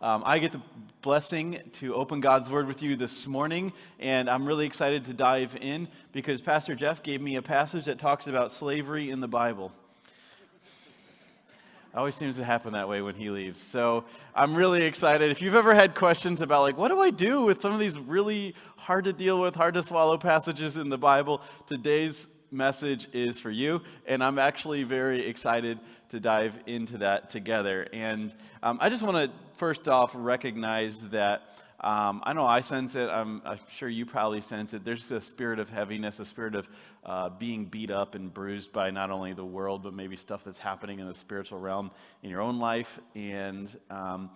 um, I get the blessing to open God's Word with you this morning, and I'm really excited to dive in because Pastor Jeff gave me a passage that talks about slavery in the Bible. Always seems to happen that way when he leaves. So I'm really excited. If you've ever had questions about, like, what do I do with some of these really hard to deal with, hard to swallow passages in the Bible, today's message is for you. And I'm actually very excited to dive into that together. And um, I just want to first off recognize that um, I know I sense it. I'm, I'm, sure you probably sense it. There's a spirit of heaviness, a spirit of uh, being beat up and bruised by not only the world, but maybe stuff that's happening in the spiritual realm in your own life. And um,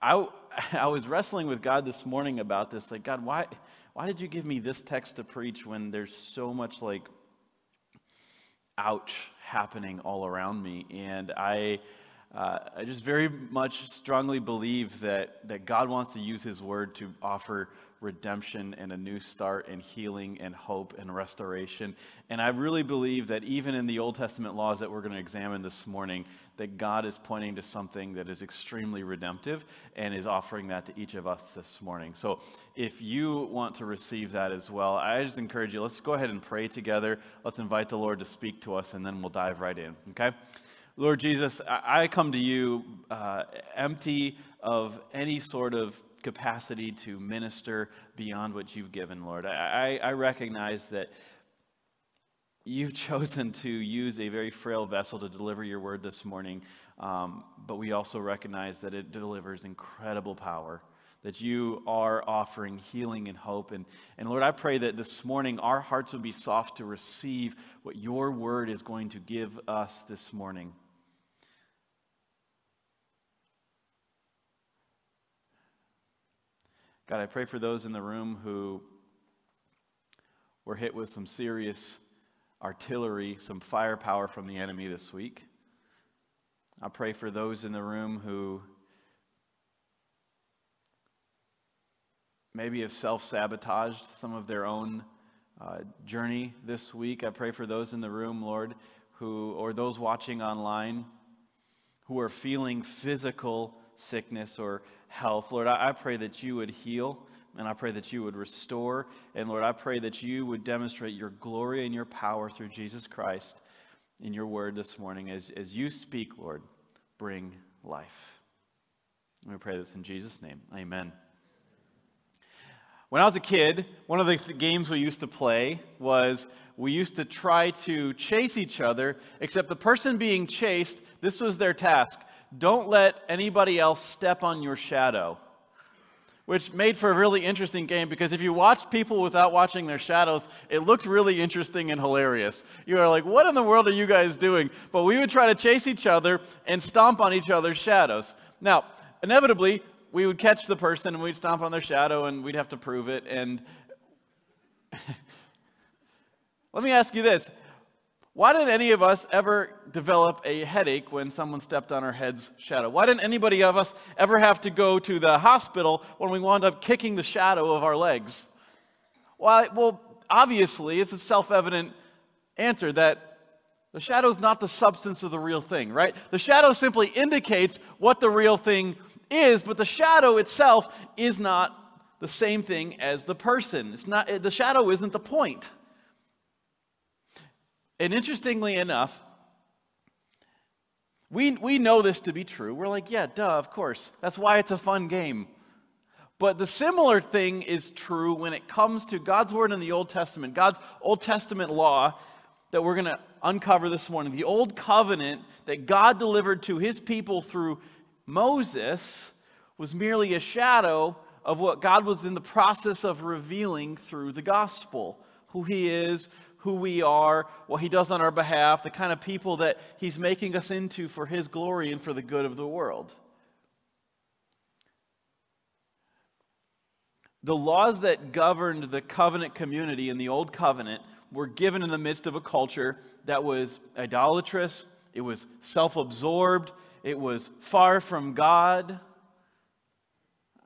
I, I was wrestling with God this morning about this. Like, God, why, why did you give me this text to preach when there's so much like ouch happening all around me? And I uh, I just very much strongly believe that, that God wants to use His Word to offer redemption and a new start and healing and hope and restoration. And I really believe that even in the Old Testament laws that we're going to examine this morning, that God is pointing to something that is extremely redemptive and is offering that to each of us this morning. So if you want to receive that as well, I just encourage you, let's go ahead and pray together. Let's invite the Lord to speak to us, and then we'll dive right in, okay? Lord Jesus, I come to you uh, empty of any sort of capacity to minister beyond what you've given, Lord. I, I recognize that you've chosen to use a very frail vessel to deliver your word this morning, um, but we also recognize that it delivers incredible power. That you are offering healing and hope. And, and Lord, I pray that this morning our hearts will be soft to receive what your word is going to give us this morning. God, I pray for those in the room who were hit with some serious artillery, some firepower from the enemy this week. I pray for those in the room who maybe have self sabotaged some of their own uh, journey this week. I pray for those in the room, Lord, who, or those watching online, who are feeling physical sickness or health. Lord, I, pray that you would heal and I pray that you would restore. And Lord, I pray that you would demonstrate your glory and your power through Jesus Christ in your word this morning. As, as you speak, Lord, bring life. And we pray this in Jesus' name. Amen. When I was a kid, one of the th- games we used to play was we used to try to chase each other, except the person being chased, this was their task don't let anybody else step on your shadow. Which made for a really interesting game because if you watch people without watching their shadows, it looked really interesting and hilarious. You are like, what in the world are you guys doing? But we would try to chase each other and stomp on each other's shadows. Now, inevitably, we would catch the person and we'd stomp on their shadow and we'd have to prove it. And let me ask you this why didn't any of us ever develop a headache when someone stepped on our head's shadow? Why didn't anybody of us ever have to go to the hospital when we wound up kicking the shadow of our legs? Why? Well, obviously, it's a self evident answer that the shadow is not the substance of the real thing, right? The shadow simply indicates what the real thing is, but the shadow itself is not the same thing as the person. It's not, the shadow isn't the point. And interestingly enough, we, we know this to be true. We're like, yeah, duh, of course. That's why it's a fun game. But the similar thing is true when it comes to God's word in the Old Testament, God's Old Testament law that we're going to uncover this morning. The Old Covenant that God delivered to his people through Moses was merely a shadow of what God was in the process of revealing through the gospel who he is, who we are, what He does on our behalf, the kind of people that He's making us into for His glory and for the good of the world. The laws that governed the covenant community in the Old Covenant were given in the midst of a culture that was idolatrous, it was self absorbed, it was far from God.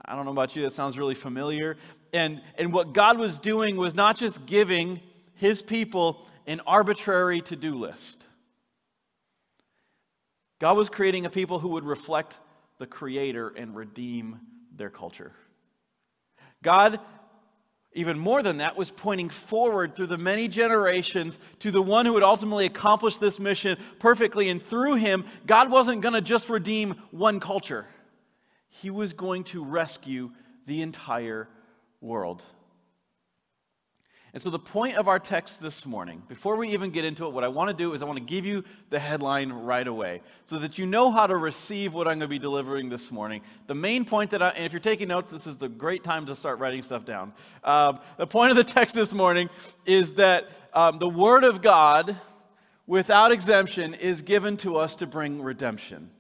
I don't know about you, that sounds really familiar. And, and what God was doing was not just giving his people an arbitrary to do list. God was creating a people who would reflect the Creator and redeem their culture. God, even more than that, was pointing forward through the many generations to the one who would ultimately accomplish this mission perfectly. And through him, God wasn't going to just redeem one culture, He was going to rescue the entire world. And so, the point of our text this morning, before we even get into it, what I want to do is I want to give you the headline right away so that you know how to receive what I'm going to be delivering this morning. The main point that I, and if you're taking notes, this is the great time to start writing stuff down. Um, the point of the text this morning is that um, the Word of God, without exemption, is given to us to bring redemption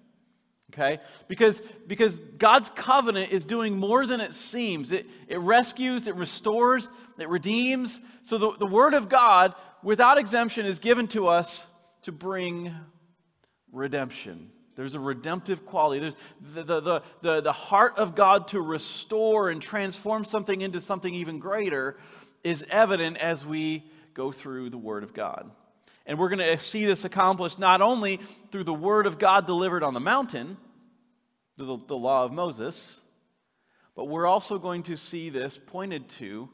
okay? Because because god's covenant is doing more than it seems. It, it rescues it restores it redeems. So the, the word of god without exemption is given to us to bring redemption. There's a redemptive quality. There's the, the, the, the, the heart of god to restore and transform something into something even greater is evident as we go through the word of god and we're going to see this accomplished not only through the word of God delivered on the mountain, the, the law of Moses, but we're also going to see this pointed to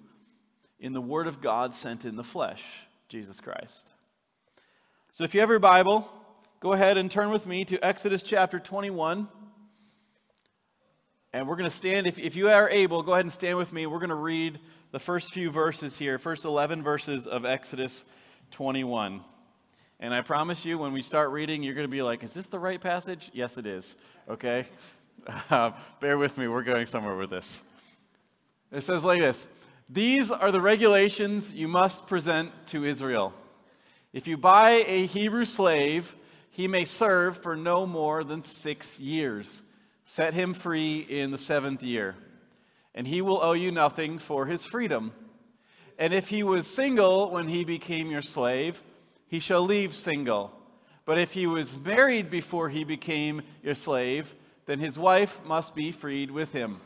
in the word of God sent in the flesh, Jesus Christ. So if you have your Bible, go ahead and turn with me to Exodus chapter 21. And we're going to stand, if, if you are able, go ahead and stand with me. We're going to read the first few verses here, first 11 verses of Exodus 21. And I promise you, when we start reading, you're going to be like, is this the right passage? Yes, it is. Okay? Uh, bear with me, we're going somewhere with this. It says like this These are the regulations you must present to Israel. If you buy a Hebrew slave, he may serve for no more than six years. Set him free in the seventh year, and he will owe you nothing for his freedom. And if he was single when he became your slave, he shall leave single. But if he was married before he became your slave, then his wife must be freed with him.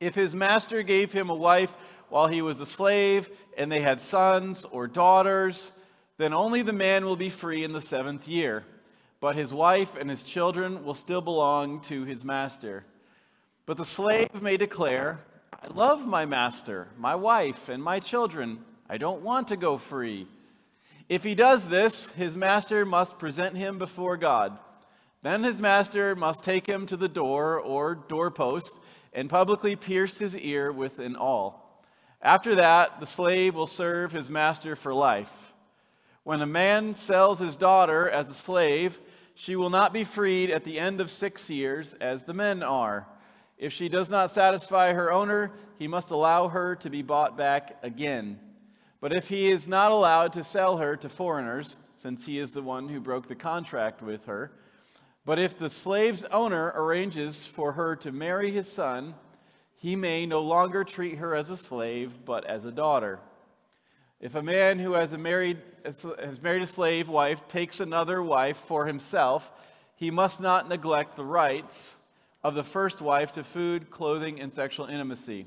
If his master gave him a wife while he was a slave, and they had sons or daughters, then only the man will be free in the seventh year. But his wife and his children will still belong to his master. But the slave may declare, I love my master, my wife, and my children. I don't want to go free. If he does this, his master must present him before God. Then his master must take him to the door or doorpost and publicly pierce his ear with an awl. After that, the slave will serve his master for life. When a man sells his daughter as a slave, she will not be freed at the end of six years, as the men are. If she does not satisfy her owner, he must allow her to be bought back again. But if he is not allowed to sell her to foreigners, since he is the one who broke the contract with her, but if the slave's owner arranges for her to marry his son, he may no longer treat her as a slave, but as a daughter. If a man who has, married, has married a slave wife takes another wife for himself, he must not neglect the rights of the first wife to food, clothing, and sexual intimacy.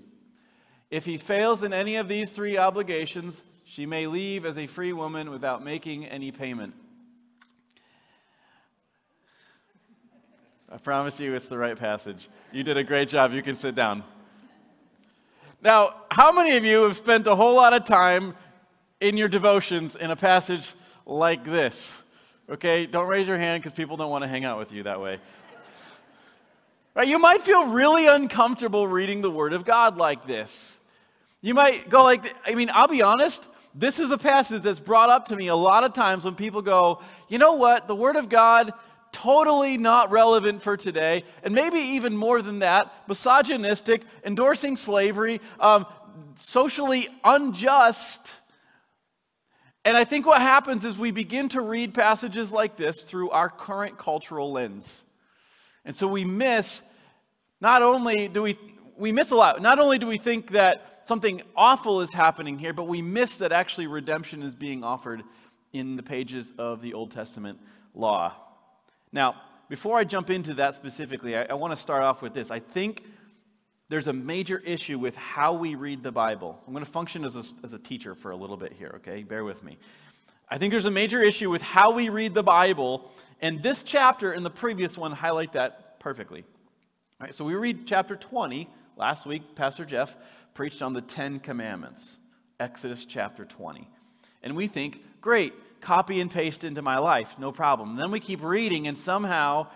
If he fails in any of these three obligations, she may leave as a free woman without making any payment. I promise you it's the right passage. You did a great job. You can sit down. Now, how many of you have spent a whole lot of time in your devotions in a passage like this? Okay, don't raise your hand because people don't want to hang out with you that way. Right? You might feel really uncomfortable reading the Word of God like this. You might go like, I mean, I'll be honest, this is a passage that's brought up to me a lot of times when people go, you know what, the Word of God, totally not relevant for today, and maybe even more than that, misogynistic, endorsing slavery, um, socially unjust. And I think what happens is we begin to read passages like this through our current cultural lens. And so we miss, not only do we, we miss a lot, not only do we think that something awful is happening here, but we miss that actually redemption is being offered in the pages of the Old Testament law. Now, before I jump into that specifically, I, I want to start off with this. I think there's a major issue with how we read the Bible. I'm going to function as a, as a teacher for a little bit here, okay? Bear with me. I think there's a major issue with how we read the Bible, and this chapter and the previous one highlight that perfectly. All right, so we read chapter 20. Last week, Pastor Jeff preached on the Ten Commandments, Exodus chapter 20. And we think, great, copy and paste into my life, no problem. And then we keep reading, and somehow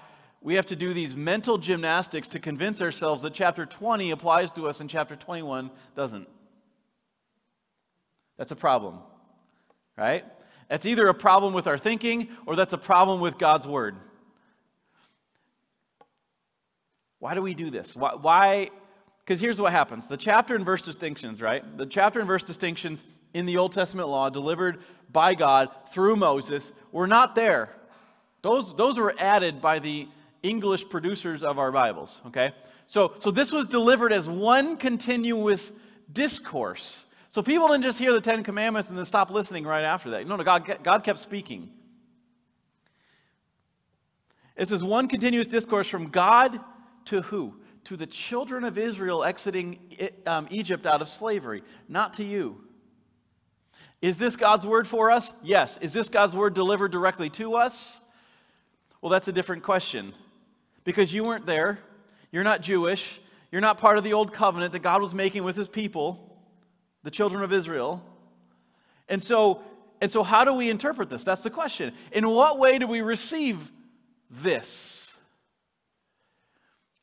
we have to do these mental gymnastics to convince ourselves that chapter 20 applies to us and chapter 21 doesn't. That's a problem, right? That's either a problem with our thinking or that's a problem with God's word. Why do we do this? Why? Because here's what happens the chapter and verse distinctions, right? The chapter and verse distinctions in the Old Testament law delivered by God through Moses were not there. Those, those were added by the English producers of our Bibles, okay? So, so this was delivered as one continuous discourse. So people didn't just hear the Ten Commandments and then stop listening right after that. No, no, God, God kept speaking. This is one continuous discourse from God to who? To the children of Israel exiting um, Egypt out of slavery, not to you. Is this God's word for us? Yes. Is this God's word delivered directly to us? Well, that's a different question. Because you weren't there, you're not Jewish, you're not part of the old covenant that God was making with his people, the children of Israel. And so, and so how do we interpret this? That's the question. In what way do we receive this?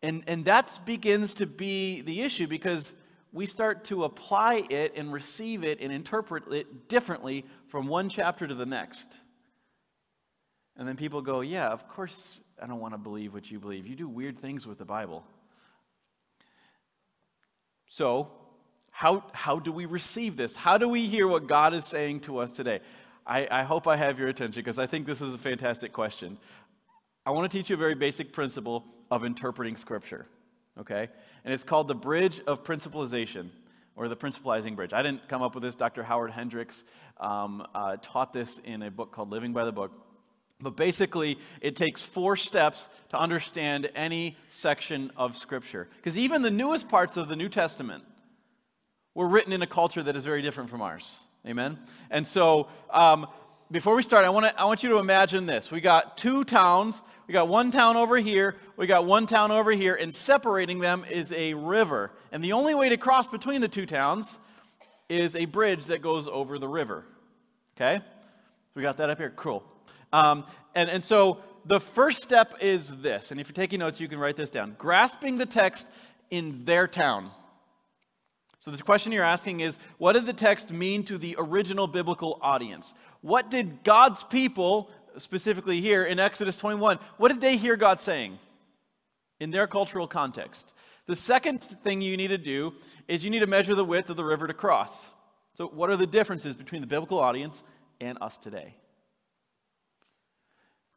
And, and that begins to be the issue because we start to apply it and receive it and interpret it differently from one chapter to the next. And then people go, Yeah, of course I don't want to believe what you believe. You do weird things with the Bible. So, how, how do we receive this? How do we hear what God is saying to us today? I, I hope I have your attention because I think this is a fantastic question. I want to teach you a very basic principle of interpreting Scripture, okay? And it's called the bridge of principalization or the principalizing bridge. I didn't come up with this. Dr. Howard Hendricks um, uh, taught this in a book called Living by the Book. But basically, it takes four steps to understand any section of Scripture. Because even the newest parts of the New Testament were written in a culture that is very different from ours. Amen? And so, um, before we start, I want, to, I want you to imagine this. We got two towns. We got one town over here. We got one town over here. And separating them is a river. And the only way to cross between the two towns is a bridge that goes over the river. Okay? We got that up here? Cool. Um, and, and so the first step is this. And if you're taking notes, you can write this down grasping the text in their town. So the question you're asking is what did the text mean to the original biblical audience? What did God's people, specifically here in Exodus 21, what did they hear God saying in their cultural context? The second thing you need to do is you need to measure the width of the river to cross. So, what are the differences between the biblical audience and us today?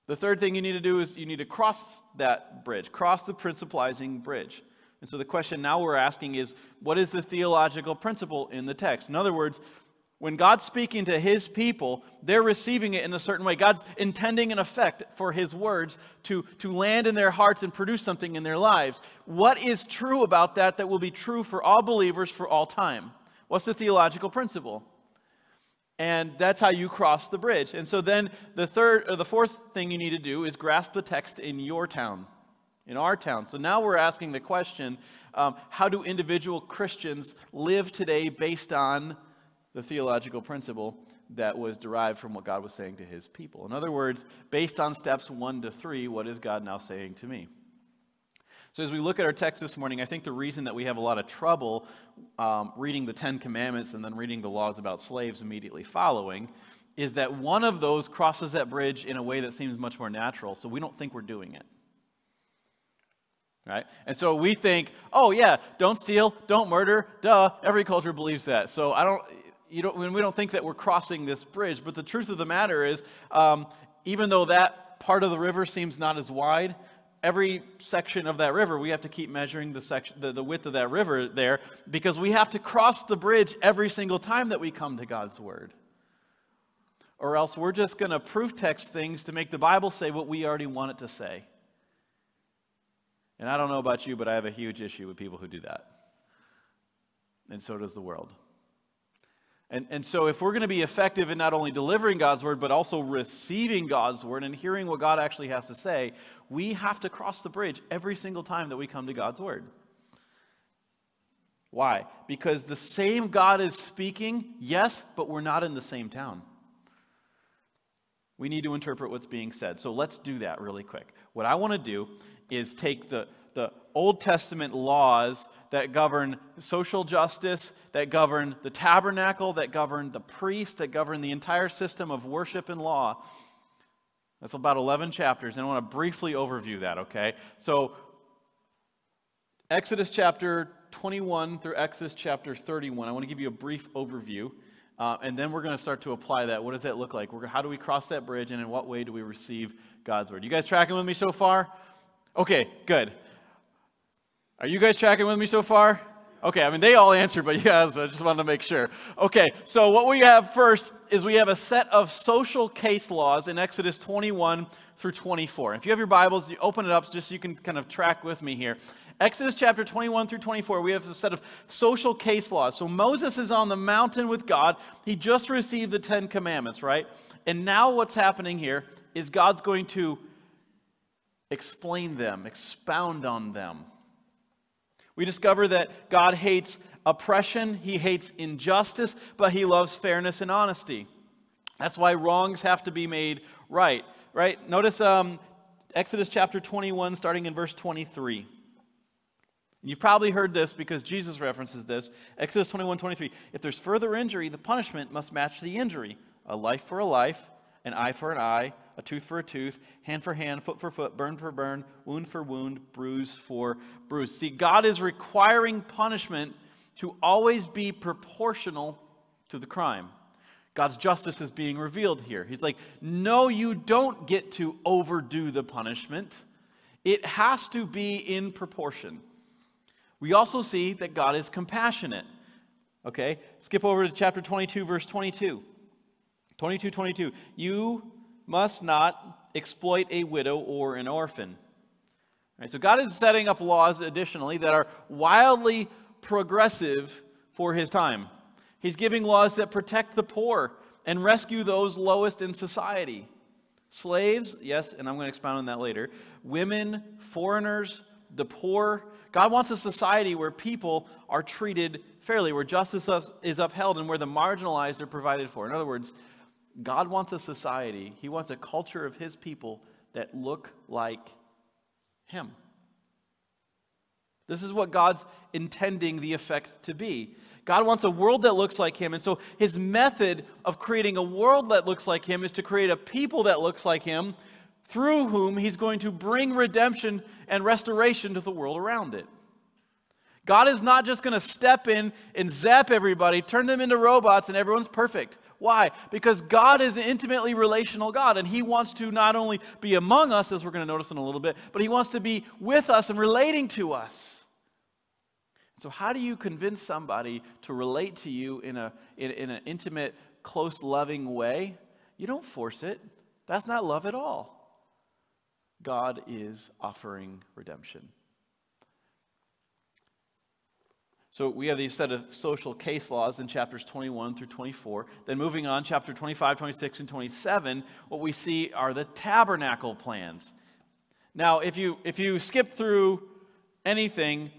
The third thing you need to do is you need to cross that bridge, cross the principalizing bridge. And so the question now we're asking is what is the theological principle in the text? In other words, when God's speaking to his people, they're receiving it in a certain way. God's intending an effect for his words to, to land in their hearts and produce something in their lives. What is true about that that will be true for all believers for all time? What's the theological principle? And that's how you cross the bridge. And so then the third or the fourth thing you need to do is grasp the text in your town in our town. So now we're asking the question um, how do individual Christians live today based on the theological principle that was derived from what God was saying to his people? In other words, based on steps one to three, what is God now saying to me? So, as we look at our text this morning, I think the reason that we have a lot of trouble um, reading the Ten Commandments and then reading the laws about slaves immediately following is that one of those crosses that bridge in a way that seems much more natural, so we don't think we're doing it right? And so we think, oh yeah, don't steal, don't murder, duh. Every culture believes that. So I don't, you don't, we don't think that we're crossing this bridge. But the truth of the matter is, um, even though that part of the river seems not as wide, every section of that river, we have to keep measuring the, section, the, the width of that river there because we have to cross the bridge every single time that we come to God's word. Or else we're just going to proof text things to make the Bible say what we already want it to say. And I don't know about you, but I have a huge issue with people who do that. And so does the world. And, and so, if we're going to be effective in not only delivering God's word, but also receiving God's word and hearing what God actually has to say, we have to cross the bridge every single time that we come to God's word. Why? Because the same God is speaking, yes, but we're not in the same town. We need to interpret what's being said. So let's do that really quick. What I want to do is take the, the Old Testament laws that govern social justice, that govern the tabernacle, that govern the priest, that govern the entire system of worship and law. That's about 11 chapters, and I want to briefly overview that, okay? So, Exodus chapter 21 through Exodus chapter 31, I want to give you a brief overview. Uh, and then we're going to start to apply that. What does that look like? We're, how do we cross that bridge, and in what way do we receive God's word? You guys tracking with me so far? Okay, good. Are you guys tracking with me so far? Okay, I mean, they all answered, but yes, I just wanted to make sure. Okay, so what we have first is we have a set of social case laws in Exodus 21 through 24. If you have your Bibles, you open it up just so you can kind of track with me here. Exodus chapter 21 through 24, we have a set of social case laws. So Moses is on the mountain with God. He just received the Ten Commandments, right? And now what's happening here is God's going to explain them, expound on them. We discover that God hates oppression, He hates injustice, but He loves fairness and honesty. That's why wrongs have to be made right. Right? Notice um, Exodus chapter 21, starting in verse 23. You've probably heard this because Jesus references this. Exodus 21, 23. If there's further injury, the punishment must match the injury. A life for a life, an eye for an eye, a tooth for a tooth, hand for hand, foot for foot, burn for burn, wound for wound, bruise for bruise. See, God is requiring punishment to always be proportional to the crime. God's justice is being revealed here. He's like, no, you don't get to overdo the punishment. It has to be in proportion. We also see that God is compassionate. Okay, skip over to chapter 22, verse 22. 22, 22. You must not exploit a widow or an orphan. Right, so God is setting up laws additionally that are wildly progressive for his time. He's giving laws that protect the poor and rescue those lowest in society. Slaves, yes, and I'm going to expound on that later. Women, foreigners, the poor. God wants a society where people are treated fairly, where justice is upheld, and where the marginalized are provided for. In other words, God wants a society, He wants a culture of His people that look like Him. This is what God's intending the effect to be. God wants a world that looks like Him. And so His method of creating a world that looks like Him is to create a people that looks like Him through whom He's going to bring redemption and restoration to the world around it. God is not just going to step in and zap everybody, turn them into robots, and everyone's perfect. Why? Because God is an intimately relational God, and He wants to not only be among us, as we're going to notice in a little bit, but He wants to be with us and relating to us. So, how do you convince somebody to relate to you in, a, in, in an intimate, close, loving way? You don't force it. That's not love at all. God is offering redemption. So we have these set of social case laws in chapters 21 through 24. Then moving on, chapter 25, 26, and 27, what we see are the tabernacle plans. Now, if you if you skip through anything,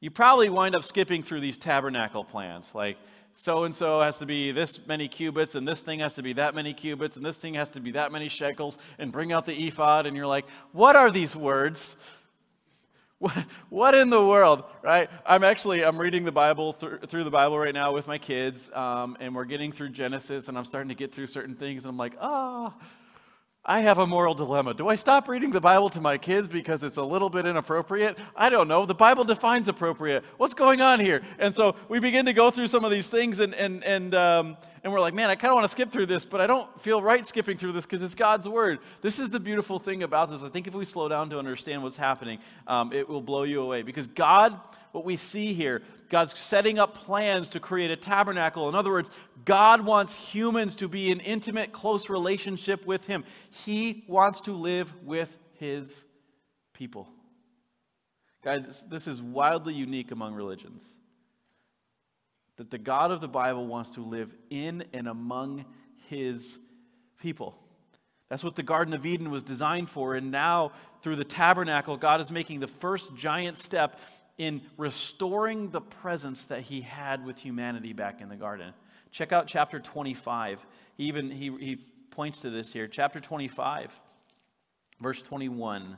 you probably wind up skipping through these tabernacle plans. Like so and so has to be this many cubits, and this thing has to be that many cubits, and this thing has to be that many shekels, and bring out the ephod, and you're like, what are these words? what in the world right? I'm actually i'm reading the bible through, through the bible right now with my kids um, and we're getting through genesis and i'm starting to get through certain things and i'm like ah oh, I have a moral dilemma. Do I stop reading the Bible to my kids because it's a little bit inappropriate? I don't know. The Bible defines appropriate. What's going on here? And so we begin to go through some of these things, and and and um, and we're like, man, I kind of want to skip through this, but I don't feel right skipping through this because it's God's word. This is the beautiful thing about this. I think if we slow down to understand what's happening, um, it will blow you away. Because God, what we see here, God's setting up plans to create a tabernacle. In other words, God wants humans to be in intimate, close relationship with Him. He wants to live with His people. Guys, this is wildly unique among religions that the God of the Bible wants to live in and among his people. That's what the Garden of Eden was designed for. And now, through the tabernacle, God is making the first giant step in restoring the presence that he had with humanity back in the garden. Check out chapter 25. He even he, he points to this here. Chapter 25, verse 21.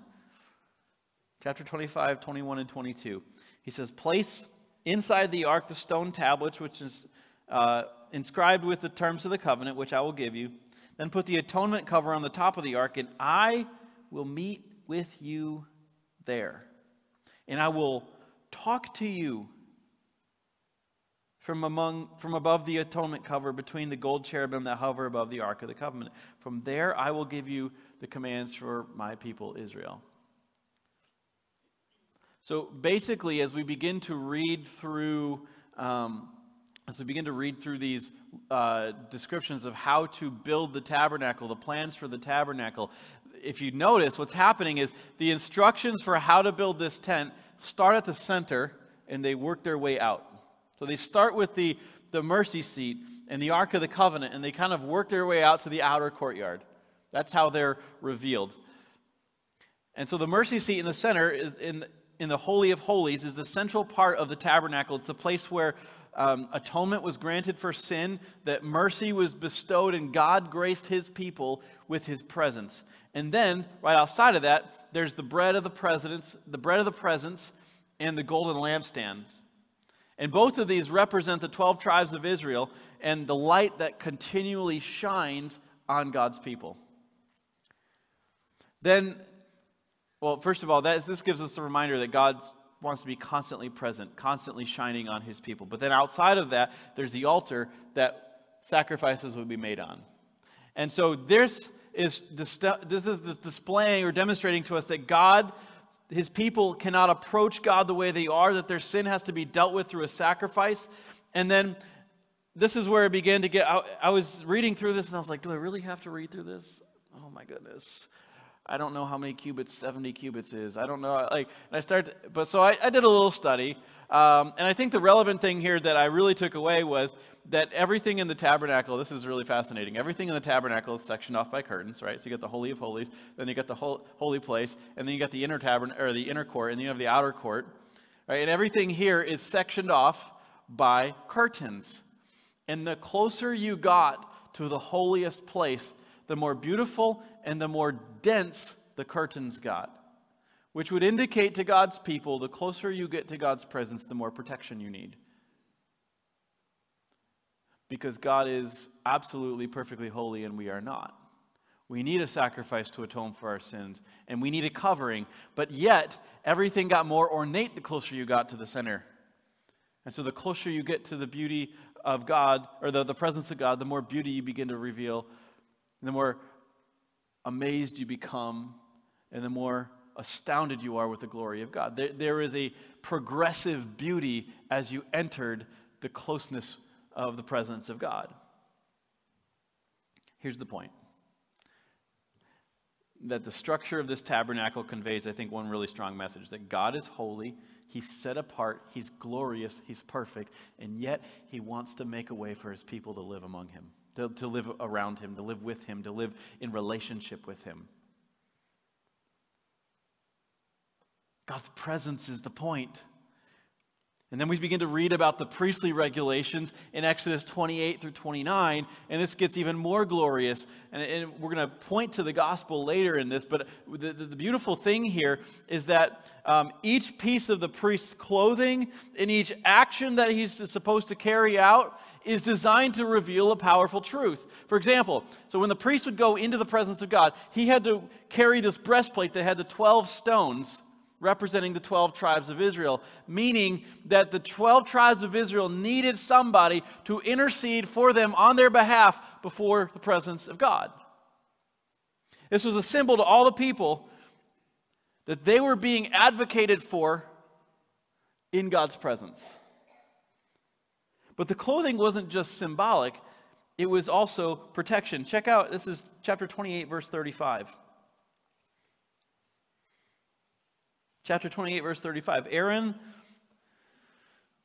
Chapter 25, 21 and 22. He says, Place inside the ark the stone tablets, which is uh, inscribed with the terms of the covenant, which I will give you. Then put the atonement cover on the top of the ark, and I will meet with you there. And I will talk to you from among from above the atonement cover between the gold cherubim that hover above the ark of the covenant. From there I will give you the commands for my people Israel. So basically, as we begin to read through, um, as we begin to read through these uh, descriptions of how to build the tabernacle, the plans for the tabernacle, if you notice, what's happening is the instructions for how to build this tent start at the center and they work their way out. So they start with the, the mercy seat and the Ark of the Covenant, and they kind of work their way out to the outer courtyard. That's how they're revealed. And so the mercy seat in the center is in in the Holy of Holies is the central part of the tabernacle. It's the place where um, atonement was granted for sin, that mercy was bestowed, and God graced his people with his presence. And then, right outside of that, there's the bread of the presence, the bread of the presence, and the golden lampstands. And both of these represent the 12 tribes of Israel and the light that continually shines on God's people. Then well, first of all, this gives us a reminder that God wants to be constantly present, constantly shining on his people. But then outside of that, there's the altar that sacrifices would be made on. And so this is, this is displaying or demonstrating to us that God, his people cannot approach God the way they are, that their sin has to be dealt with through a sacrifice. And then this is where it began to get. I, I was reading through this and I was like, do I really have to read through this? Oh my goodness. I don't know how many cubits 70 cubits is. I don't know. Like, and I started, but so I, I did a little study. Um, and I think the relevant thing here that I really took away was that everything in the tabernacle, this is really fascinating. Everything in the tabernacle is sectioned off by curtains, right? So you got the Holy of Holies, then you got the holy place, and then you got the inner tabernacle, or the inner court, and then you have the outer court, right? And everything here is sectioned off by curtains. And the closer you got to the holiest place, the more beautiful and the more dense the curtains got, which would indicate to God's people the closer you get to God's presence, the more protection you need. Because God is absolutely perfectly holy and we are not. We need a sacrifice to atone for our sins, and we need a covering. But yet, everything got more ornate the closer you got to the center. And so, the closer you get to the beauty of God, or the, the presence of God, the more beauty you begin to reveal, the more amazed you become, and the more astounded you are with the glory of God. There, there is a progressive beauty as you entered the closeness of the presence of God. Here's the point that the structure of this tabernacle conveys, I think, one really strong message that God is holy, He's set apart, He's glorious, He's perfect, and yet He wants to make a way for His people to live among Him to, to live around him, to live with him, to live in relationship with him. God's presence is the point. And then we begin to read about the priestly regulations in Exodus 28 through 29, and this gets even more glorious. And, and we're going to point to the gospel later in this, but the, the, the beautiful thing here is that um, each piece of the priest's clothing and each action that he's supposed to carry out is designed to reveal a powerful truth. For example, so when the priest would go into the presence of God, he had to carry this breastplate that had the 12 stones representing the 12 tribes of Israel, meaning that the 12 tribes of Israel needed somebody to intercede for them on their behalf before the presence of God. This was a symbol to all the people that they were being advocated for in God's presence. But the clothing wasn't just symbolic, it was also protection. Check out, this is chapter 28, verse 35. Chapter 28, verse 35. Aaron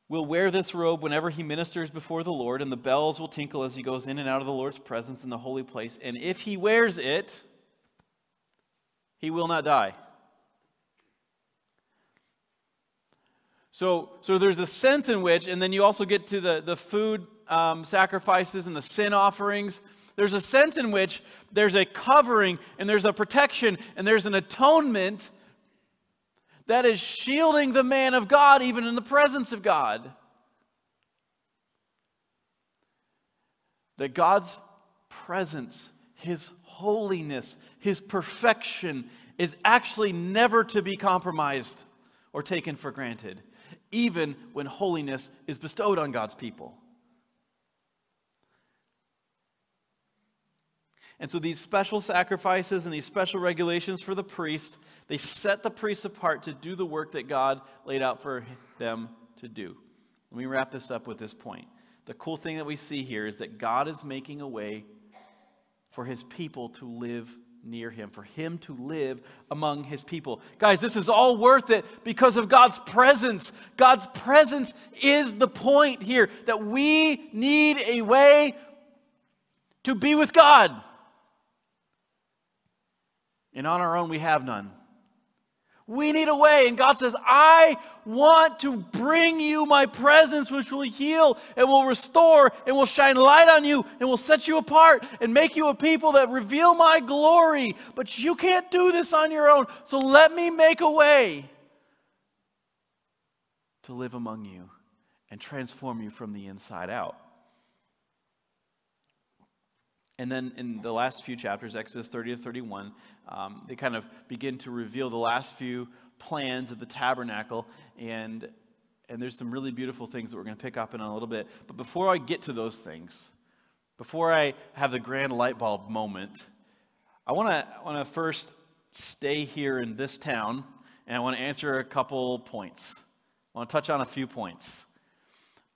will wear this robe whenever he ministers before the Lord, and the bells will tinkle as he goes in and out of the Lord's presence in the holy place. And if he wears it, he will not die. So, so there's a sense in which, and then you also get to the, the food um, sacrifices and the sin offerings. There's a sense in which there's a covering and there's a protection and there's an atonement that is shielding the man of God even in the presence of God. That God's presence, His holiness, His perfection is actually never to be compromised or taken for granted, even when holiness is bestowed on God's people. And so these special sacrifices and these special regulations for the priests, they set the priests apart to do the work that God laid out for them to do. Let me wrap this up with this point. The cool thing that we see here is that God is making a way for his people to live near him, for him to live among his people. Guys, this is all worth it because of God's presence. God's presence is the point here that we need a way to be with God. And on our own, we have none. We need a way. And God says, I want to bring you my presence, which will heal and will restore and will shine light on you and will set you apart and make you a people that reveal my glory. But you can't do this on your own. So let me make a way to live among you and transform you from the inside out. And then in the last few chapters, Exodus 30 to 31, um, they kind of begin to reveal the last few plans of the tabernacle. And, and there's some really beautiful things that we're going to pick up in a little bit. But before I get to those things, before I have the grand light bulb moment, I want to I want to first stay here in this town and I want to answer a couple points. I want to touch on a few points.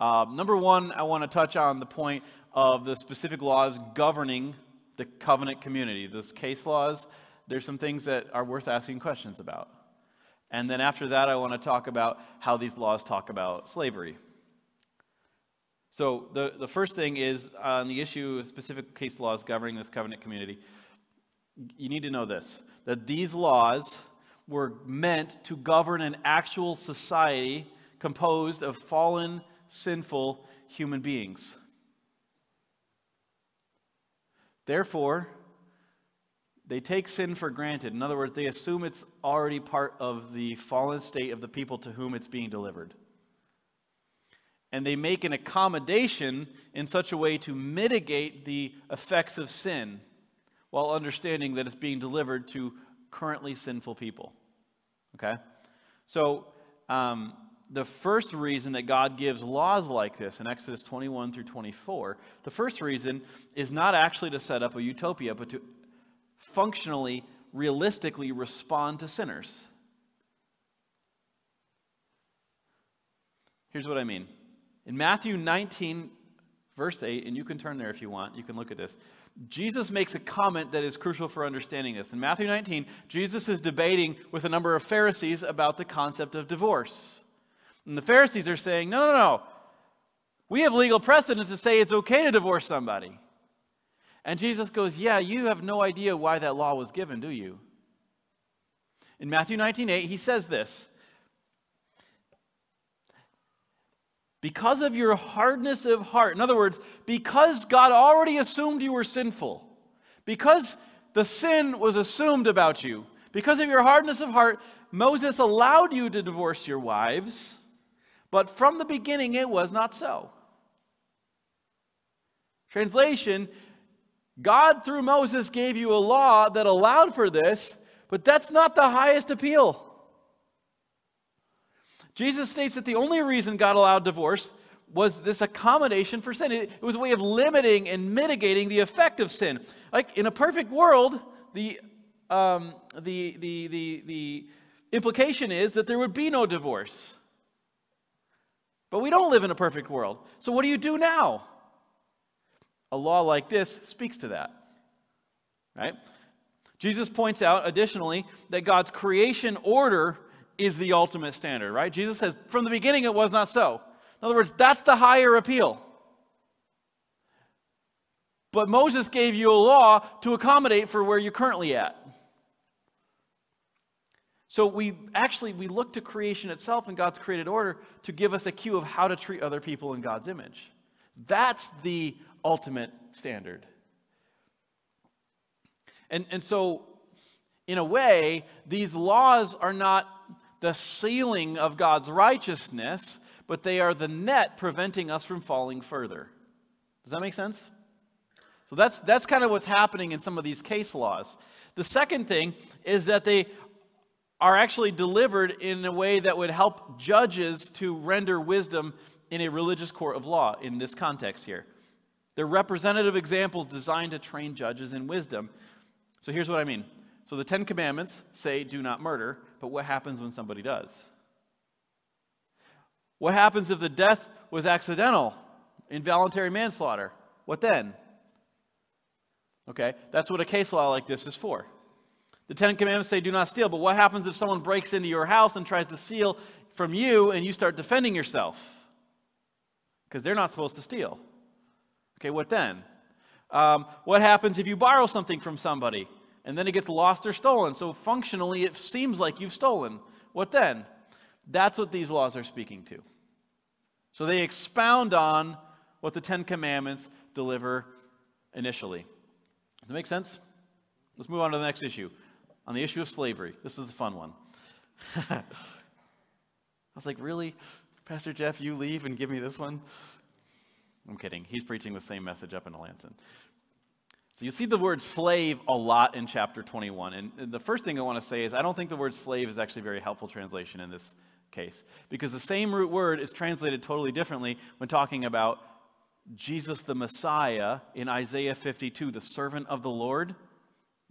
Um, number one, I want to touch on the point of the specific laws governing the covenant community, those case laws, there's some things that are worth asking questions about. And then after that, I want to talk about how these laws talk about slavery. So, the, the first thing is on the issue of specific case laws governing this covenant community, you need to know this that these laws were meant to govern an actual society composed of fallen, sinful human beings. Therefore, they take sin for granted. In other words, they assume it's already part of the fallen state of the people to whom it's being delivered. And they make an accommodation in such a way to mitigate the effects of sin while understanding that it's being delivered to currently sinful people. Okay? So, um, the first reason that God gives laws like this in Exodus 21 through 24, the first reason is not actually to set up a utopia, but to functionally, realistically respond to sinners. Here's what I mean. In Matthew 19, verse 8, and you can turn there if you want, you can look at this. Jesus makes a comment that is crucial for understanding this. In Matthew 19, Jesus is debating with a number of Pharisees about the concept of divorce. And the Pharisees are saying, no, no, no. We have legal precedent to say it's okay to divorce somebody. And Jesus goes, Yeah, you have no idea why that law was given, do you? In Matthew 19 8, he says this Because of your hardness of heart, in other words, because God already assumed you were sinful, because the sin was assumed about you, because of your hardness of heart, Moses allowed you to divorce your wives but from the beginning, it was not so. Translation God, through Moses, gave you a law that allowed for this, but that's not the highest appeal. Jesus states that the only reason God allowed divorce was this accommodation for sin. It, was a way of limiting and mitigating the effect of sin. Like in a perfect world, the, um, the, the, the, the implication is that there would be no divorce. But we don't live in a perfect world. So what do you do now? A law like this speaks to that. Right? Jesus points out additionally that God's creation order is the ultimate standard, right? Jesus says from the beginning it was not so. In other words, that's the higher appeal. But Moses gave you a law to accommodate for where you're currently at. So we actually we look to creation itself and God's created order to give us a cue of how to treat other people in God's image. That's the ultimate standard. And, and so, in a way, these laws are not the ceiling of God's righteousness, but they are the net preventing us from falling further. Does that make sense? So that's, that's kind of what's happening in some of these case laws. The second thing is that they are actually delivered in a way that would help judges to render wisdom in a religious court of law in this context here. They're representative examples designed to train judges in wisdom. So here's what I mean. So the Ten Commandments say, do not murder, but what happens when somebody does? What happens if the death was accidental, involuntary manslaughter? What then? Okay, that's what a case law like this is for. The Ten Commandments say, do not steal. But what happens if someone breaks into your house and tries to steal from you and you start defending yourself? Because they're not supposed to steal. Okay, what then? Um, what happens if you borrow something from somebody and then it gets lost or stolen? So functionally, it seems like you've stolen. What then? That's what these laws are speaking to. So they expound on what the Ten Commandments deliver initially. Does that make sense? Let's move on to the next issue on the issue of slavery. This is a fun one. I was like, really? Pastor Jeff, you leave and give me this one? I'm kidding. He's preaching the same message up in Alanson. So you see the word slave a lot in chapter 21. And the first thing I want to say is I don't think the word slave is actually a very helpful translation in this case. Because the same root word is translated totally differently when talking about Jesus the Messiah in Isaiah 52, the servant of the Lord.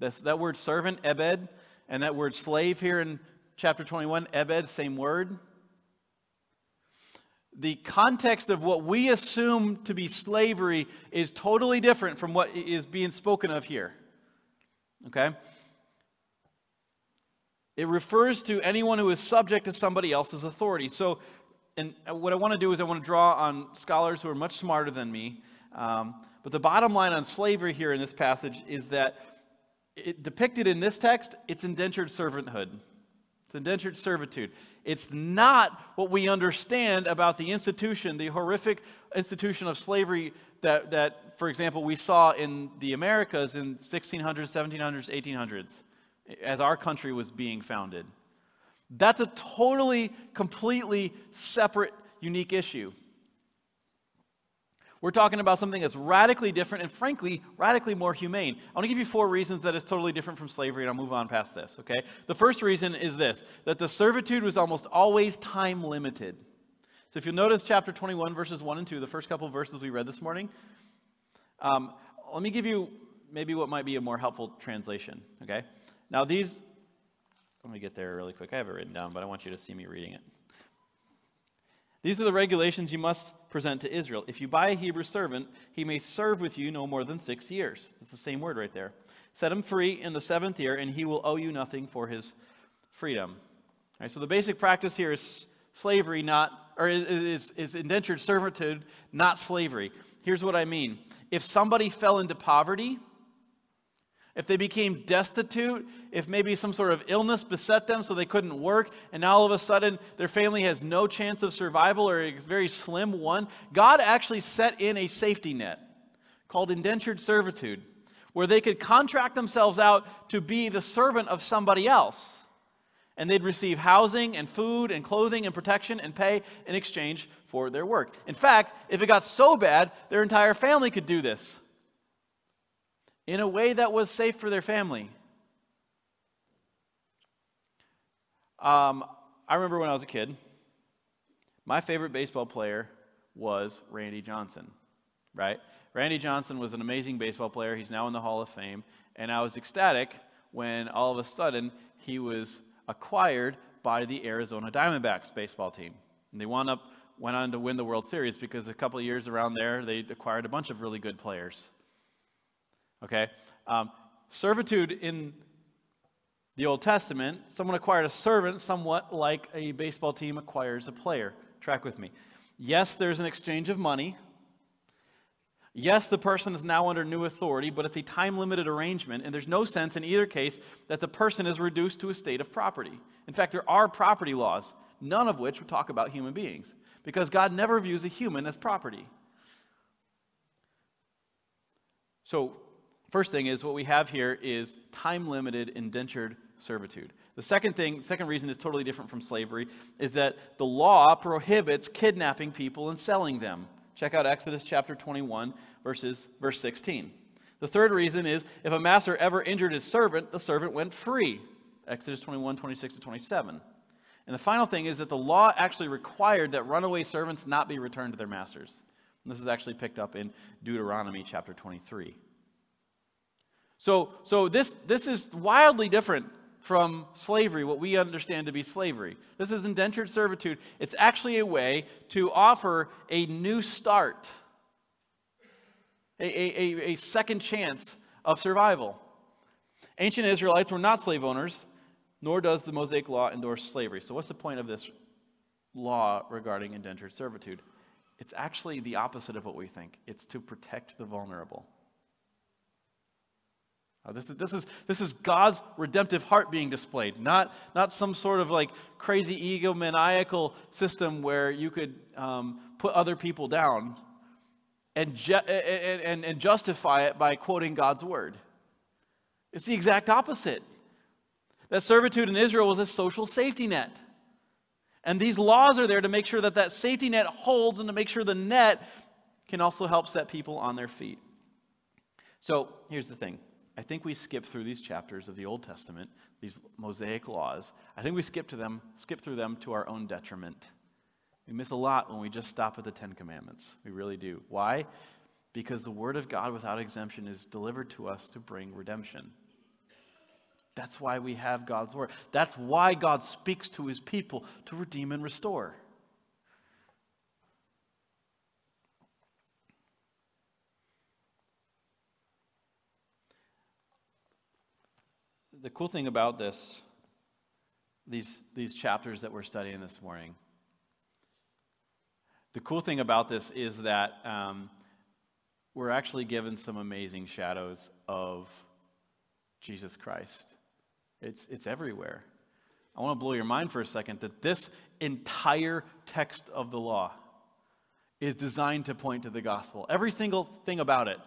That's, that word servant, Ebed, and that word slave here in chapter 21, Ebed, same word. The context of what we assume to be slavery is totally different from what is being spoken of here. Okay? It refers to anyone who is subject to somebody else's authority. So, and what I want to do is I want to draw on scholars who are much smarter than me. Um, but the bottom line on slavery here in this passage is that it, depicted in this text, it's indentured servanthood. It's indentured servitude. It's not what we understand about the institution, the horrific institution of slavery that, that for example, we saw in the Americas in 1600s, 1700s, 1800s, as our country was being founded. That's a totally, completely separate, unique issue. We're talking about something that's radically different and, frankly, radically more humane. I want to give you four reasons that it's totally different from slavery, and I'll move on past this, okay? The first reason is this that the servitude was almost always time limited. So if you'll notice chapter 21, verses 1 and 2, the first couple verses we read this morning, um, let me give you maybe what might be a more helpful translation, okay? Now, these, let me get there really quick. I have it written down, but I want you to see me reading it. These are the regulations you must present to Israel. If you buy a Hebrew servant, he may serve with you no more than six years. It's the same word right there. Set him free in the seventh year, and he will owe you nothing for his freedom. All right, so the basic practice here is slavery, not or is, is, is indentured servitude, not slavery. Here's what I mean. If somebody fell into poverty, if they became destitute, if maybe some sort of illness beset them so they couldn't work, and now all of a sudden their family has no chance of survival or a very slim one, God actually set in a safety net called indentured servitude, where they could contract themselves out to be the servant of somebody else. And they'd receive housing and food and clothing and protection and pay in exchange for their work. In fact, if it got so bad, their entire family could do this in a way that was safe for their family. Um, I remember when I was a kid, my favorite baseball player was Randy Johnson, right? Randy Johnson was an amazing baseball player. He's now in the Hall of Fame. And I was ecstatic when all of a sudden he was acquired by the Arizona Diamondbacks baseball team. And they wound up, went on to win the World Series because a couple years around there, they acquired a bunch of really good players. Okay? Um, servitude in the Old Testament, someone acquired a servant somewhat like a baseball team acquires a player. Track with me. Yes, there's an exchange of money. Yes, the person is now under new authority, but it's a time limited arrangement, and there's no sense in either case that the person is reduced to a state of property. In fact, there are property laws, none of which would talk about human beings, because God never views a human as property. So, first thing is what we have here is time limited indentured servitude. The second thing, second reason is totally different from slavery, is that the law prohibits kidnapping people and selling them. Check out Exodus chapter 21, verses, verse 16. The third reason is if a master ever injured his servant, the servant went free. Exodus 21, 26 to 27. And the final thing is that the law actually required that runaway servants not be returned to their masters. And this is actually picked up in Deuteronomy chapter 23. So, so this, this is wildly different from slavery, what we understand to be slavery. This is indentured servitude. It's actually a way to offer a new start, a, a, a second chance of survival. Ancient Israelites were not slave owners, nor does the Mosaic Law endorse slavery. So, what's the point of this law regarding indentured servitude? It's actually the opposite of what we think it's to protect the vulnerable. Uh, this, is, this, is, this is God's redemptive heart being displayed, not, not some sort of like crazy egomaniacal system where you could um, put other people down and, ju- and, and, and justify it by quoting God's word. It's the exact opposite. That servitude in Israel was a social safety net. And these laws are there to make sure that that safety net holds and to make sure the net can also help set people on their feet. So here's the thing I think we skip through these chapters of the Old Testament, these Mosaic laws. I think we skip to them, skip through them to our own detriment. We miss a lot when we just stop at the Ten Commandments. We really do. Why? Because the Word of God without exemption is delivered to us to bring redemption. That's why we have God's Word. That's why God speaks to His people to redeem and restore. The cool thing about this, these, these chapters that we're studying this morning, the cool thing about this is that um, we're actually given some amazing shadows of Jesus Christ. It's, it's everywhere. I want to blow your mind for a second that this entire text of the law is designed to point to the gospel. Every single thing about it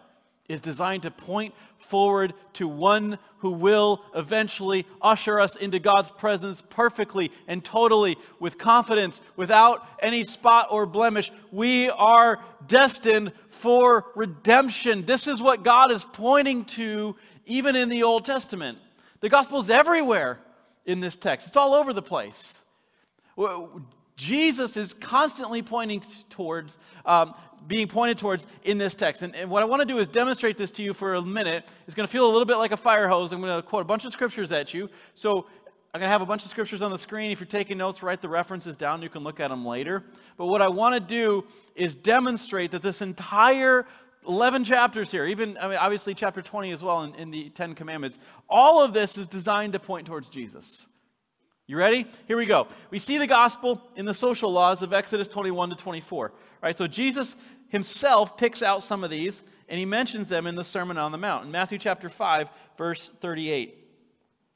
is designed to point forward to one who will eventually usher us into God's presence perfectly and totally with confidence, without any spot or blemish. We are destined for redemption. This is what God is pointing to even in the Old Testament. The gospel is everywhere in this text, it's all over the place. Jesus is constantly pointing towards, um, being pointed towards in this text. And, and what I want to do is demonstrate this to you for a minute. It's going to feel a little bit like a fire hose. I'm going to quote a bunch of scriptures at you. So I'm going to have a bunch of scriptures on the screen. If you're taking notes, write the references down. You can look at them later. But what I want to do is demonstrate that this entire 11 chapters here, even, I mean, obviously, chapter 20 as well in, in the Ten Commandments, all of this is designed to point towards Jesus. You ready? Here we go. We see the gospel in the social laws of Exodus 21 to 24. Right? So Jesus himself picks out some of these and he mentions them in the Sermon on the Mount. In Matthew chapter 5, verse 38.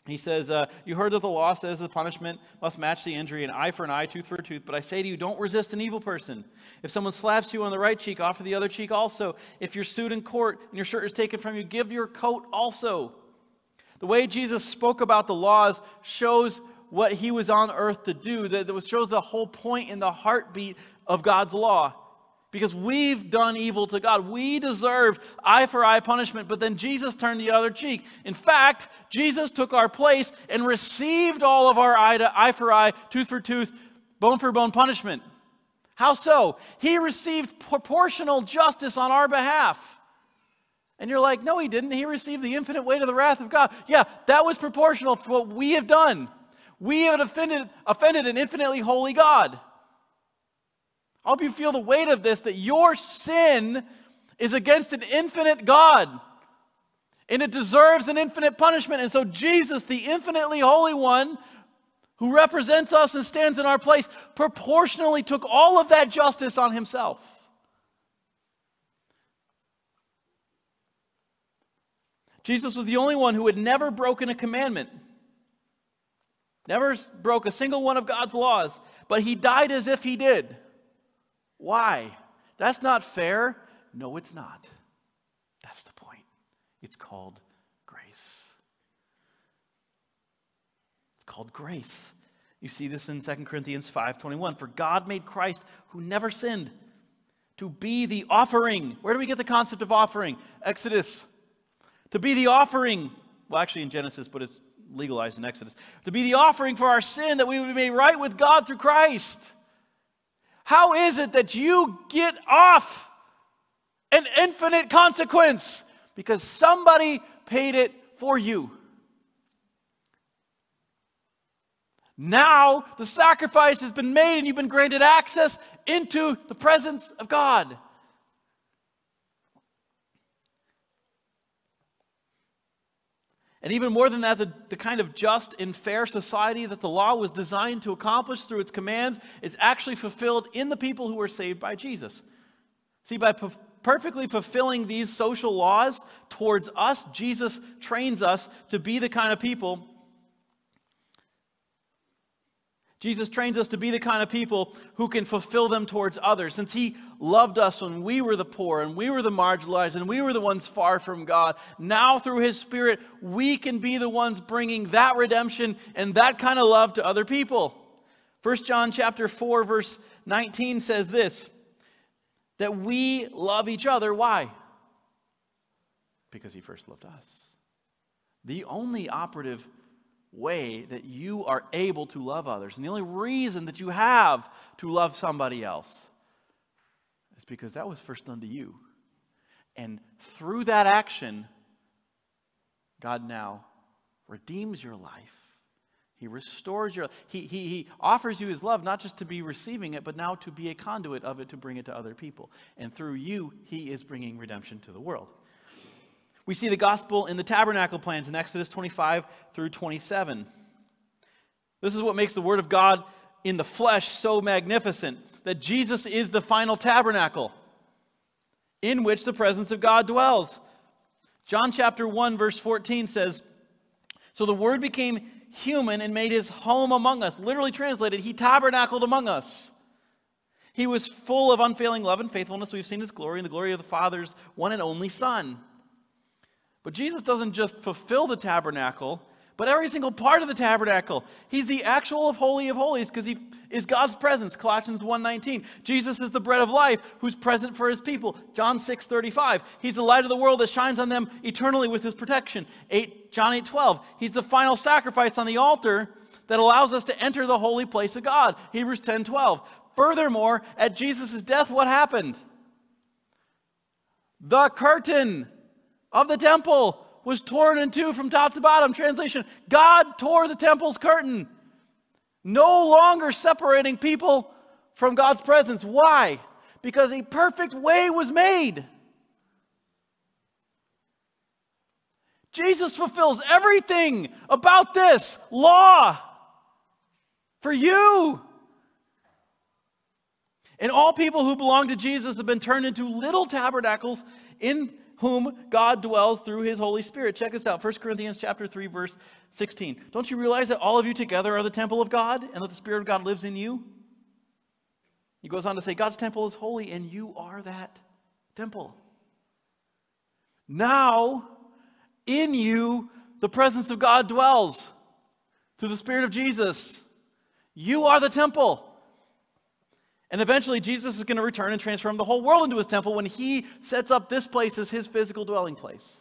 He says, uh, You heard that the law says the punishment must match the injury, an eye for an eye, tooth for a tooth. But I say to you, don't resist an evil person. If someone slaps you on the right cheek, offer the other cheek also. If you're sued in court and your shirt is taken from you, give your coat also. The way Jesus spoke about the laws shows what he was on earth to do. That, shows the whole point in the heartbeat of God's law. Because we've done evil to God. We deserved eye for eye punishment, but then Jesus turned the other cheek. In fact, Jesus took our place and received all of our eye, to, eye for eye, tooth for tooth, bone for bone punishment. How so? He received proportional justice on our behalf. And you're like, no, he didn't. He received the infinite weight of the wrath of God. Yeah, that was proportional to what we have done. We have offended, offended an infinitely holy God. I hope you feel the weight of this that your sin is against an infinite God. And it deserves an infinite punishment. And so, Jesus, the infinitely holy one, who represents us and stands in our place, proportionally took all of that justice on himself. Jesus was the only one who had never broken a commandment, never broke a single one of God's laws, but he died as if he did. Why? That's not fair. No, it's not. That's the point. It's called grace. It's called grace. You see this in 2 Corinthians 5:21. For God made Christ who never sinned to be the offering. Where do we get the concept of offering? Exodus. To be the offering. Well, actually in Genesis, but it's legalized in Exodus. To be the offering for our sin that we would be made right with God through Christ. How is it that you get off an infinite consequence? Because somebody paid it for you. Now the sacrifice has been made and you've been granted access into the presence of God. And even more than that, the, the kind of just and fair society that the law was designed to accomplish through its commands is actually fulfilled in the people who are saved by Jesus. See, by perfectly fulfilling these social laws towards us, Jesus trains us to be the kind of people Jesus trains us to be the kind of people who can fulfill them towards others. Since He loved us when we were the poor and we were the marginalized and we were the ones far from God, now through His Spirit, we can be the ones bringing that redemption and that kind of love to other people. 1 John chapter 4 verse 19 says this that we love each other why? Because he first loved us. The only operative way that you are able to love others. And the only reason that you have to love somebody else is because that was first done to you. And through that action, God now redeems your life. He restores your he, he, he offers you his love not just to be receiving it, but now to be a conduit of it to bring it to other people. And through you, he is bringing redemption to the world. We see the gospel in the tabernacle plans in Exodus 25 through 27. This is what makes the Word of God in the flesh so magnificent that Jesus is the final tabernacle in which the presence of God dwells. John chapter 1, verse 14 says, So the Word became human and made his home among us. Literally translated, he tabernacled among us. He was full of unfailing love and faithfulness. We've seen his glory and the glory of the Father's one and only Son. But Jesus doesn't just fulfill the tabernacle, but every single part of the tabernacle. He's the actual of holy of holies because he is God's presence. Colossians 1:19. Jesus is the bread of life who's present for his people. John 6:35. He's the light of the world that shines on them eternally with his protection. 8 John 8:12. He's the final sacrifice on the altar that allows us to enter the holy place of God. Hebrews 10:12. Furthermore, at Jesus' death what happened? The curtain of the temple was torn in two from top to bottom. Translation God tore the temple's curtain, no longer separating people from God's presence. Why? Because a perfect way was made. Jesus fulfills everything about this law for you. And all people who belong to Jesus have been turned into little tabernacles in whom God dwells through his Holy Spirit. Check this out 1 Corinthians chapter 3 verse 16. Don't you realize that all of you together are the temple of God and that the Spirit of God lives in you? He goes on to say God's temple is holy and you are that temple. Now in you the presence of God dwells through the Spirit of Jesus. You are the temple. And eventually, Jesus is going to return and transform the whole world into his temple when he sets up this place as his physical dwelling place.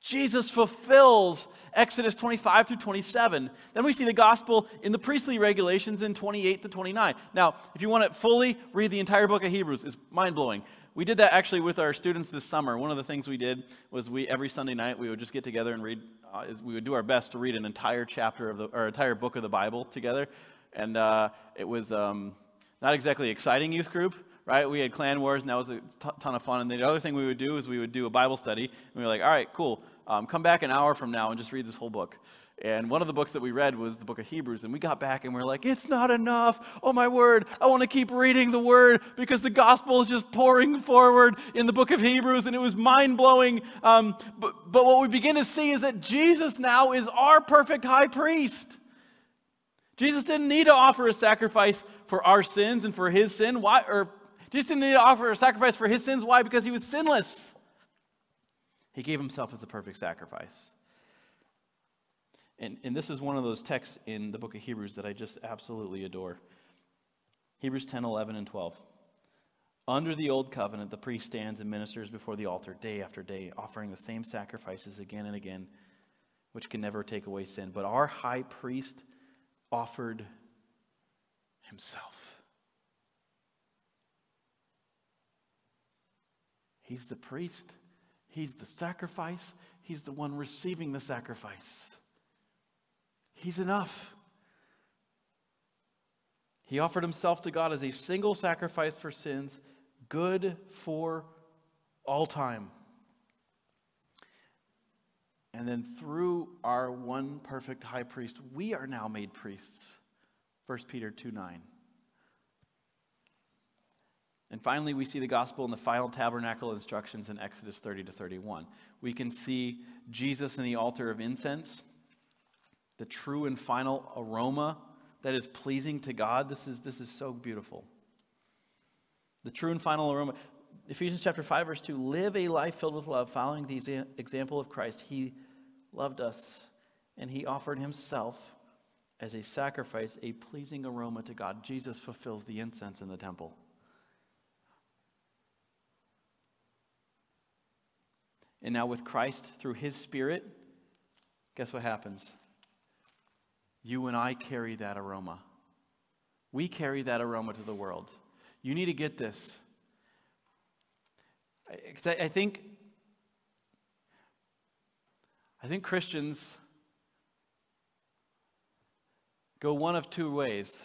Jesus fulfills Exodus 25 through 27. Then we see the gospel in the priestly regulations in 28 to 29. Now, if you want to fully read the entire book of Hebrews, it's mind blowing. We did that actually with our students this summer. One of the things we did was we every Sunday night we would just get together and read. Uh, we would do our best to read an entire chapter of the or entire book of the Bible together and uh, it was um, not exactly exciting youth group, right? We had clan wars, and that was a ton of fun. And the other thing we would do is we would do a Bible study. And we were like, all right, cool. Um, come back an hour from now and just read this whole book. And one of the books that we read was the book of Hebrews, and we got back and we are like, it's not enough. Oh my word, I want to keep reading the word because the gospel is just pouring forward in the book of Hebrews, and it was mind blowing. Um, but, but what we begin to see is that Jesus now is our perfect high priest. Jesus didn't need to offer a sacrifice for our sins and for his sin. Why? Or Jesus didn't need to offer a sacrifice for his sins. Why? Because he was sinless. He gave himself as the perfect sacrifice. And, and this is one of those texts in the book of Hebrews that I just absolutely adore. Hebrews 10, 11, and 12. Under the old covenant, the priest stands and ministers before the altar day after day, offering the same sacrifices again and again, which can never take away sin. But our high priest offered himself. He's the priest, he's the sacrifice, he's the one receiving the sacrifice. He's enough. He offered himself to God as a single sacrifice for sins, good for all time. And then through our one perfect high priest, we are now made priests. 1 Peter 2 9. And finally, we see the gospel in the final tabernacle instructions in Exodus 30 to 31. We can see Jesus in the altar of incense, the true and final aroma that is pleasing to God. This is, this is so beautiful. The true and final aroma. Ephesians chapter 5, verse 2 live a life filled with love, following the example of Christ. He loved us, and he offered himself as a sacrifice, a pleasing aroma to God. Jesus fulfills the incense in the temple. And now, with Christ through his Spirit, guess what happens? You and I carry that aroma. We carry that aroma to the world. You need to get this. I, I think I think Christians go one of two ways.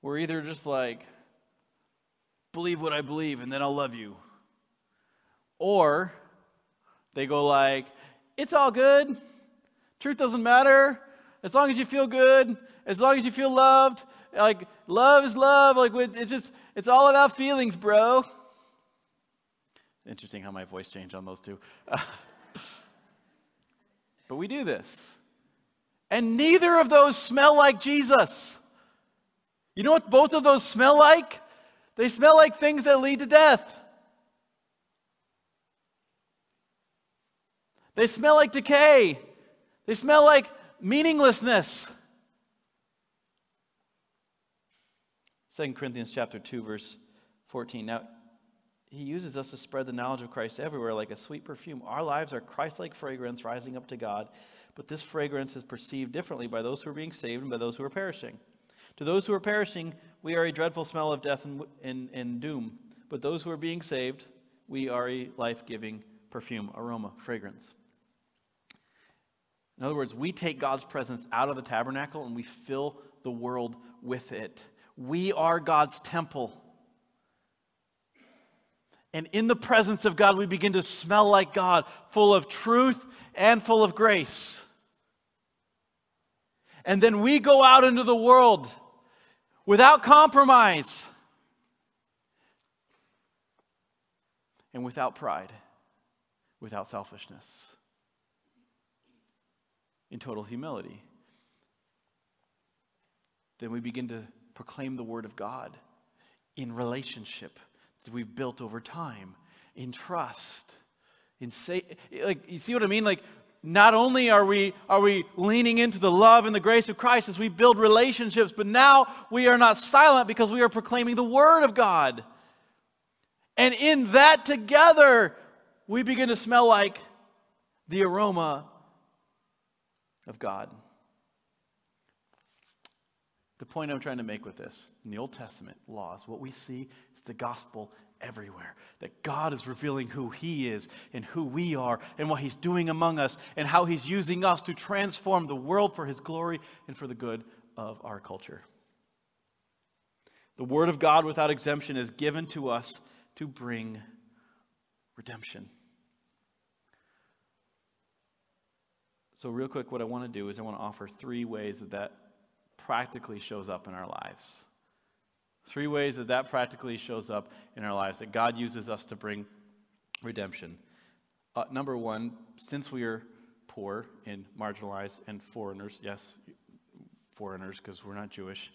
We're either just like, believe what I believe and then I'll love you. Or they go like, it's all good. Truth doesn't matter. As long as you feel good, as long as you feel loved, like love is love. Like it's just, it's all about feelings, bro. Interesting how my voice changed on those two. but we do this. And neither of those smell like Jesus. You know what both of those smell like? They smell like things that lead to death. They smell like decay. They smell like meaninglessness. 2 Corinthians chapter 2 verse 14. Now, he uses us to spread the knowledge of Christ everywhere like a sweet perfume. Our lives are Christ like fragrance rising up to God, but this fragrance is perceived differently by those who are being saved and by those who are perishing. To those who are perishing, we are a dreadful smell of death and, and, and doom, but those who are being saved, we are a life giving perfume, aroma, fragrance. In other words, we take God's presence out of the tabernacle and we fill the world with it. We are God's temple. And in the presence of God, we begin to smell like God, full of truth and full of grace. And then we go out into the world without compromise and without pride, without selfishness, in total humility. Then we begin to proclaim the Word of God in relationship that we've built over time in trust in say like you see what i mean? Like not only are we are we leaning into the love and the grace of christ as we build relationships but now we are not silent because we are proclaiming the word of god. And in that together we begin to smell like the aroma of god the point I'm trying to make with this in the Old Testament laws, what we see is the gospel everywhere. That God is revealing who He is and who we are and what He's doing among us and how He's using us to transform the world for His glory and for the good of our culture. The Word of God without exemption is given to us to bring redemption. So, real quick, what I want to do is I want to offer three ways that that practically shows up in our lives. Three ways that that practically shows up in our lives, that God uses us to bring redemption. Uh, number one, since we are poor and marginalized and foreigners, yes, foreigners because we're not Jewish,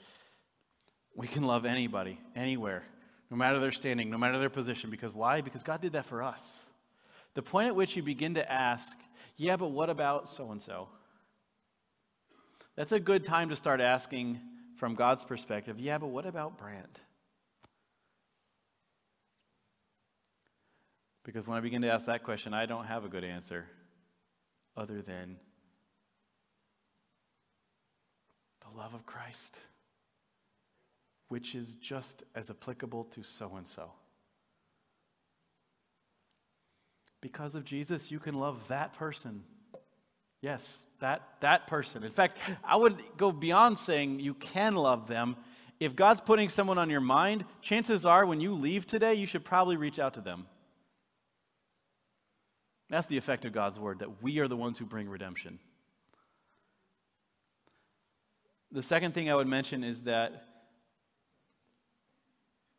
we can love anybody, anywhere, no matter their standing, no matter their position. Because why? Because God did that for us. The point at which you begin to ask, yeah, but what about so and so? That's a good time to start asking from God's perspective, yeah, but what about Brandt? Because when I begin to ask that question, I don't have a good answer other than the love of Christ, which is just as applicable to so and so. Because of Jesus, you can love that person. Yes, that, that person. In fact, I would go beyond saying you can love them. If God's putting someone on your mind, chances are when you leave today, you should probably reach out to them. That's the effect of God's word, that we are the ones who bring redemption. The second thing I would mention is that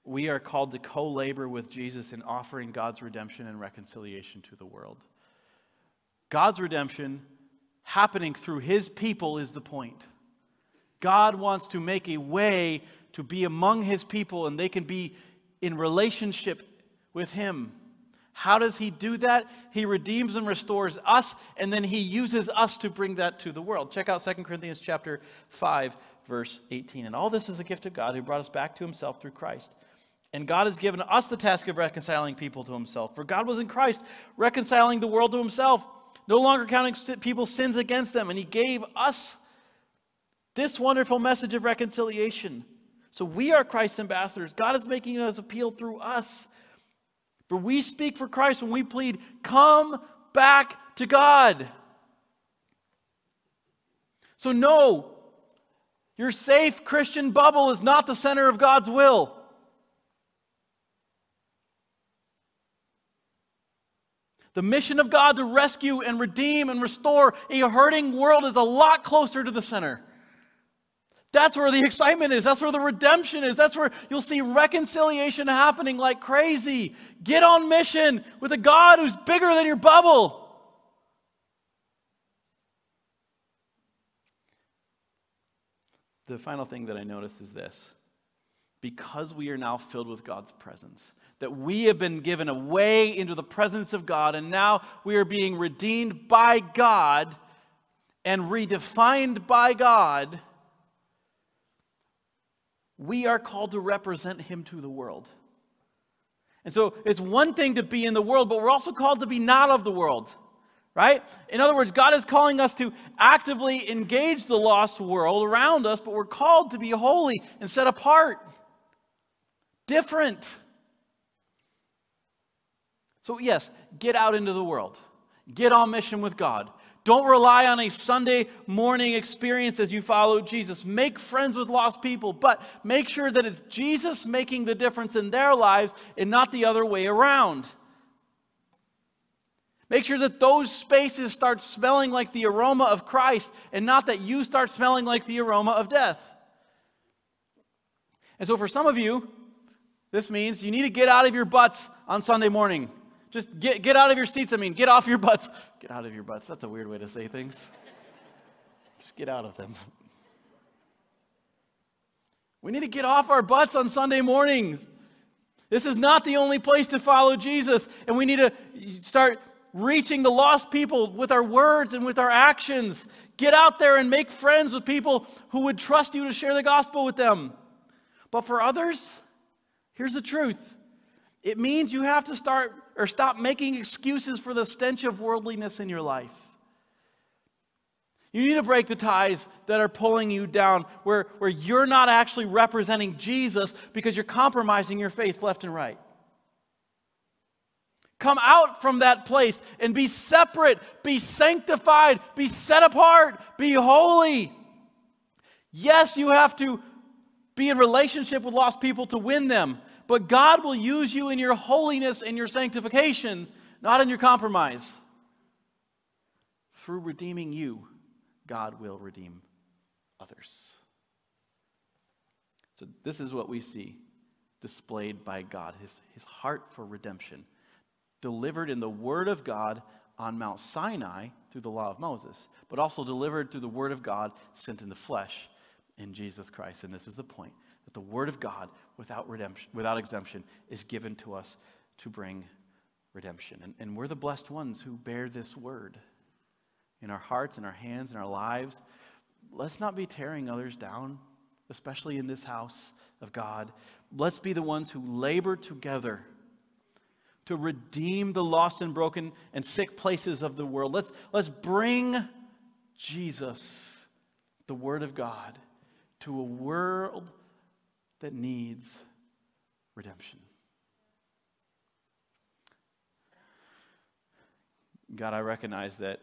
we are called to co labor with Jesus in offering God's redemption and reconciliation to the world. God's redemption happening through his people is the point. God wants to make a way to be among his people and they can be in relationship with him. How does he do that? He redeems and restores us and then he uses us to bring that to the world. Check out 2 Corinthians chapter 5 verse 18. And all this is a gift of God who brought us back to himself through Christ. And God has given us the task of reconciling people to himself. For God was in Christ reconciling the world to himself no longer counting people's sins against them. And he gave us this wonderful message of reconciliation. So we are Christ's ambassadors. God is making his appeal through us. For we speak for Christ when we plead, come back to God. So, no, your safe Christian bubble is not the center of God's will. The mission of God to rescue and redeem and restore a hurting world is a lot closer to the center. That's where the excitement is. That's where the redemption is. That's where you'll see reconciliation happening like crazy. Get on mission with a God who's bigger than your bubble. The final thing that I notice is this because we are now filled with God's presence, that we have been given a way into the presence of God, and now we are being redeemed by God and redefined by God, we are called to represent Him to the world. And so it's one thing to be in the world, but we're also called to be not of the world, right? In other words, God is calling us to actively engage the lost world around us, but we're called to be holy and set apart, different. So, yes, get out into the world, get on mission with God. Don't rely on a Sunday morning experience as you follow Jesus. Make friends with lost people, but make sure that it's Jesus making the difference in their lives and not the other way around. Make sure that those spaces start smelling like the aroma of Christ and not that you start smelling like the aroma of death. And so, for some of you, this means you need to get out of your butts on Sunday morning. Just get, get out of your seats. I mean, get off your butts. Get out of your butts. That's a weird way to say things. Just get out of them. We need to get off our butts on Sunday mornings. This is not the only place to follow Jesus, and we need to start reaching the lost people with our words and with our actions. Get out there and make friends with people who would trust you to share the gospel with them. But for others, here's the truth it means you have to start or stop making excuses for the stench of worldliness in your life. You need to break the ties that are pulling you down, where, where you're not actually representing Jesus because you're compromising your faith left and right. Come out from that place and be separate, be sanctified, be set apart, be holy. Yes, you have to be in relationship with lost people to win them, but God will use you in your holiness and your sanctification, not in your compromise. through redeeming you, God will redeem others. So, this is what we see displayed by God his, his heart for redemption, delivered in the Word of God on Mount Sinai through the law of Moses, but also delivered through the Word of God sent in the flesh in Jesus Christ. And this is the point that the Word of God, without, redemption, without exemption, is given to us to bring redemption. And, and we're the blessed ones who bear this Word in our hearts, in our hands, in our lives. Let's not be tearing others down, especially in this house of God. Let's be the ones who labor together to redeem the lost and broken and sick places of the world. Let's, let's bring Jesus, the Word of God, to a world that needs redemption. God, I recognize that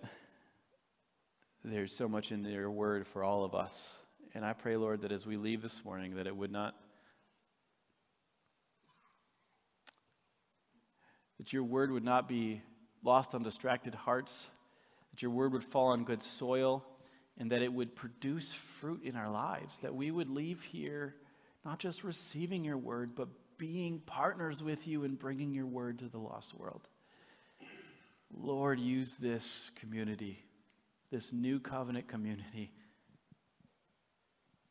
there's so much in your word for all of us. And I pray, Lord, that as we leave this morning, that it would not, that your word would not be lost on distracted hearts, that your word would fall on good soil, and that it would produce fruit in our lives, that we would leave here not just receiving your word, but being partners with you in bringing your word to the lost world. Lord, use this community this new covenant community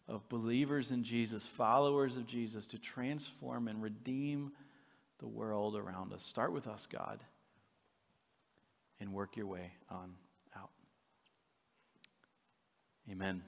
of believers in Jesus, followers of Jesus, to transform and redeem the world around us. Start with us, God, and work your way on. Amen.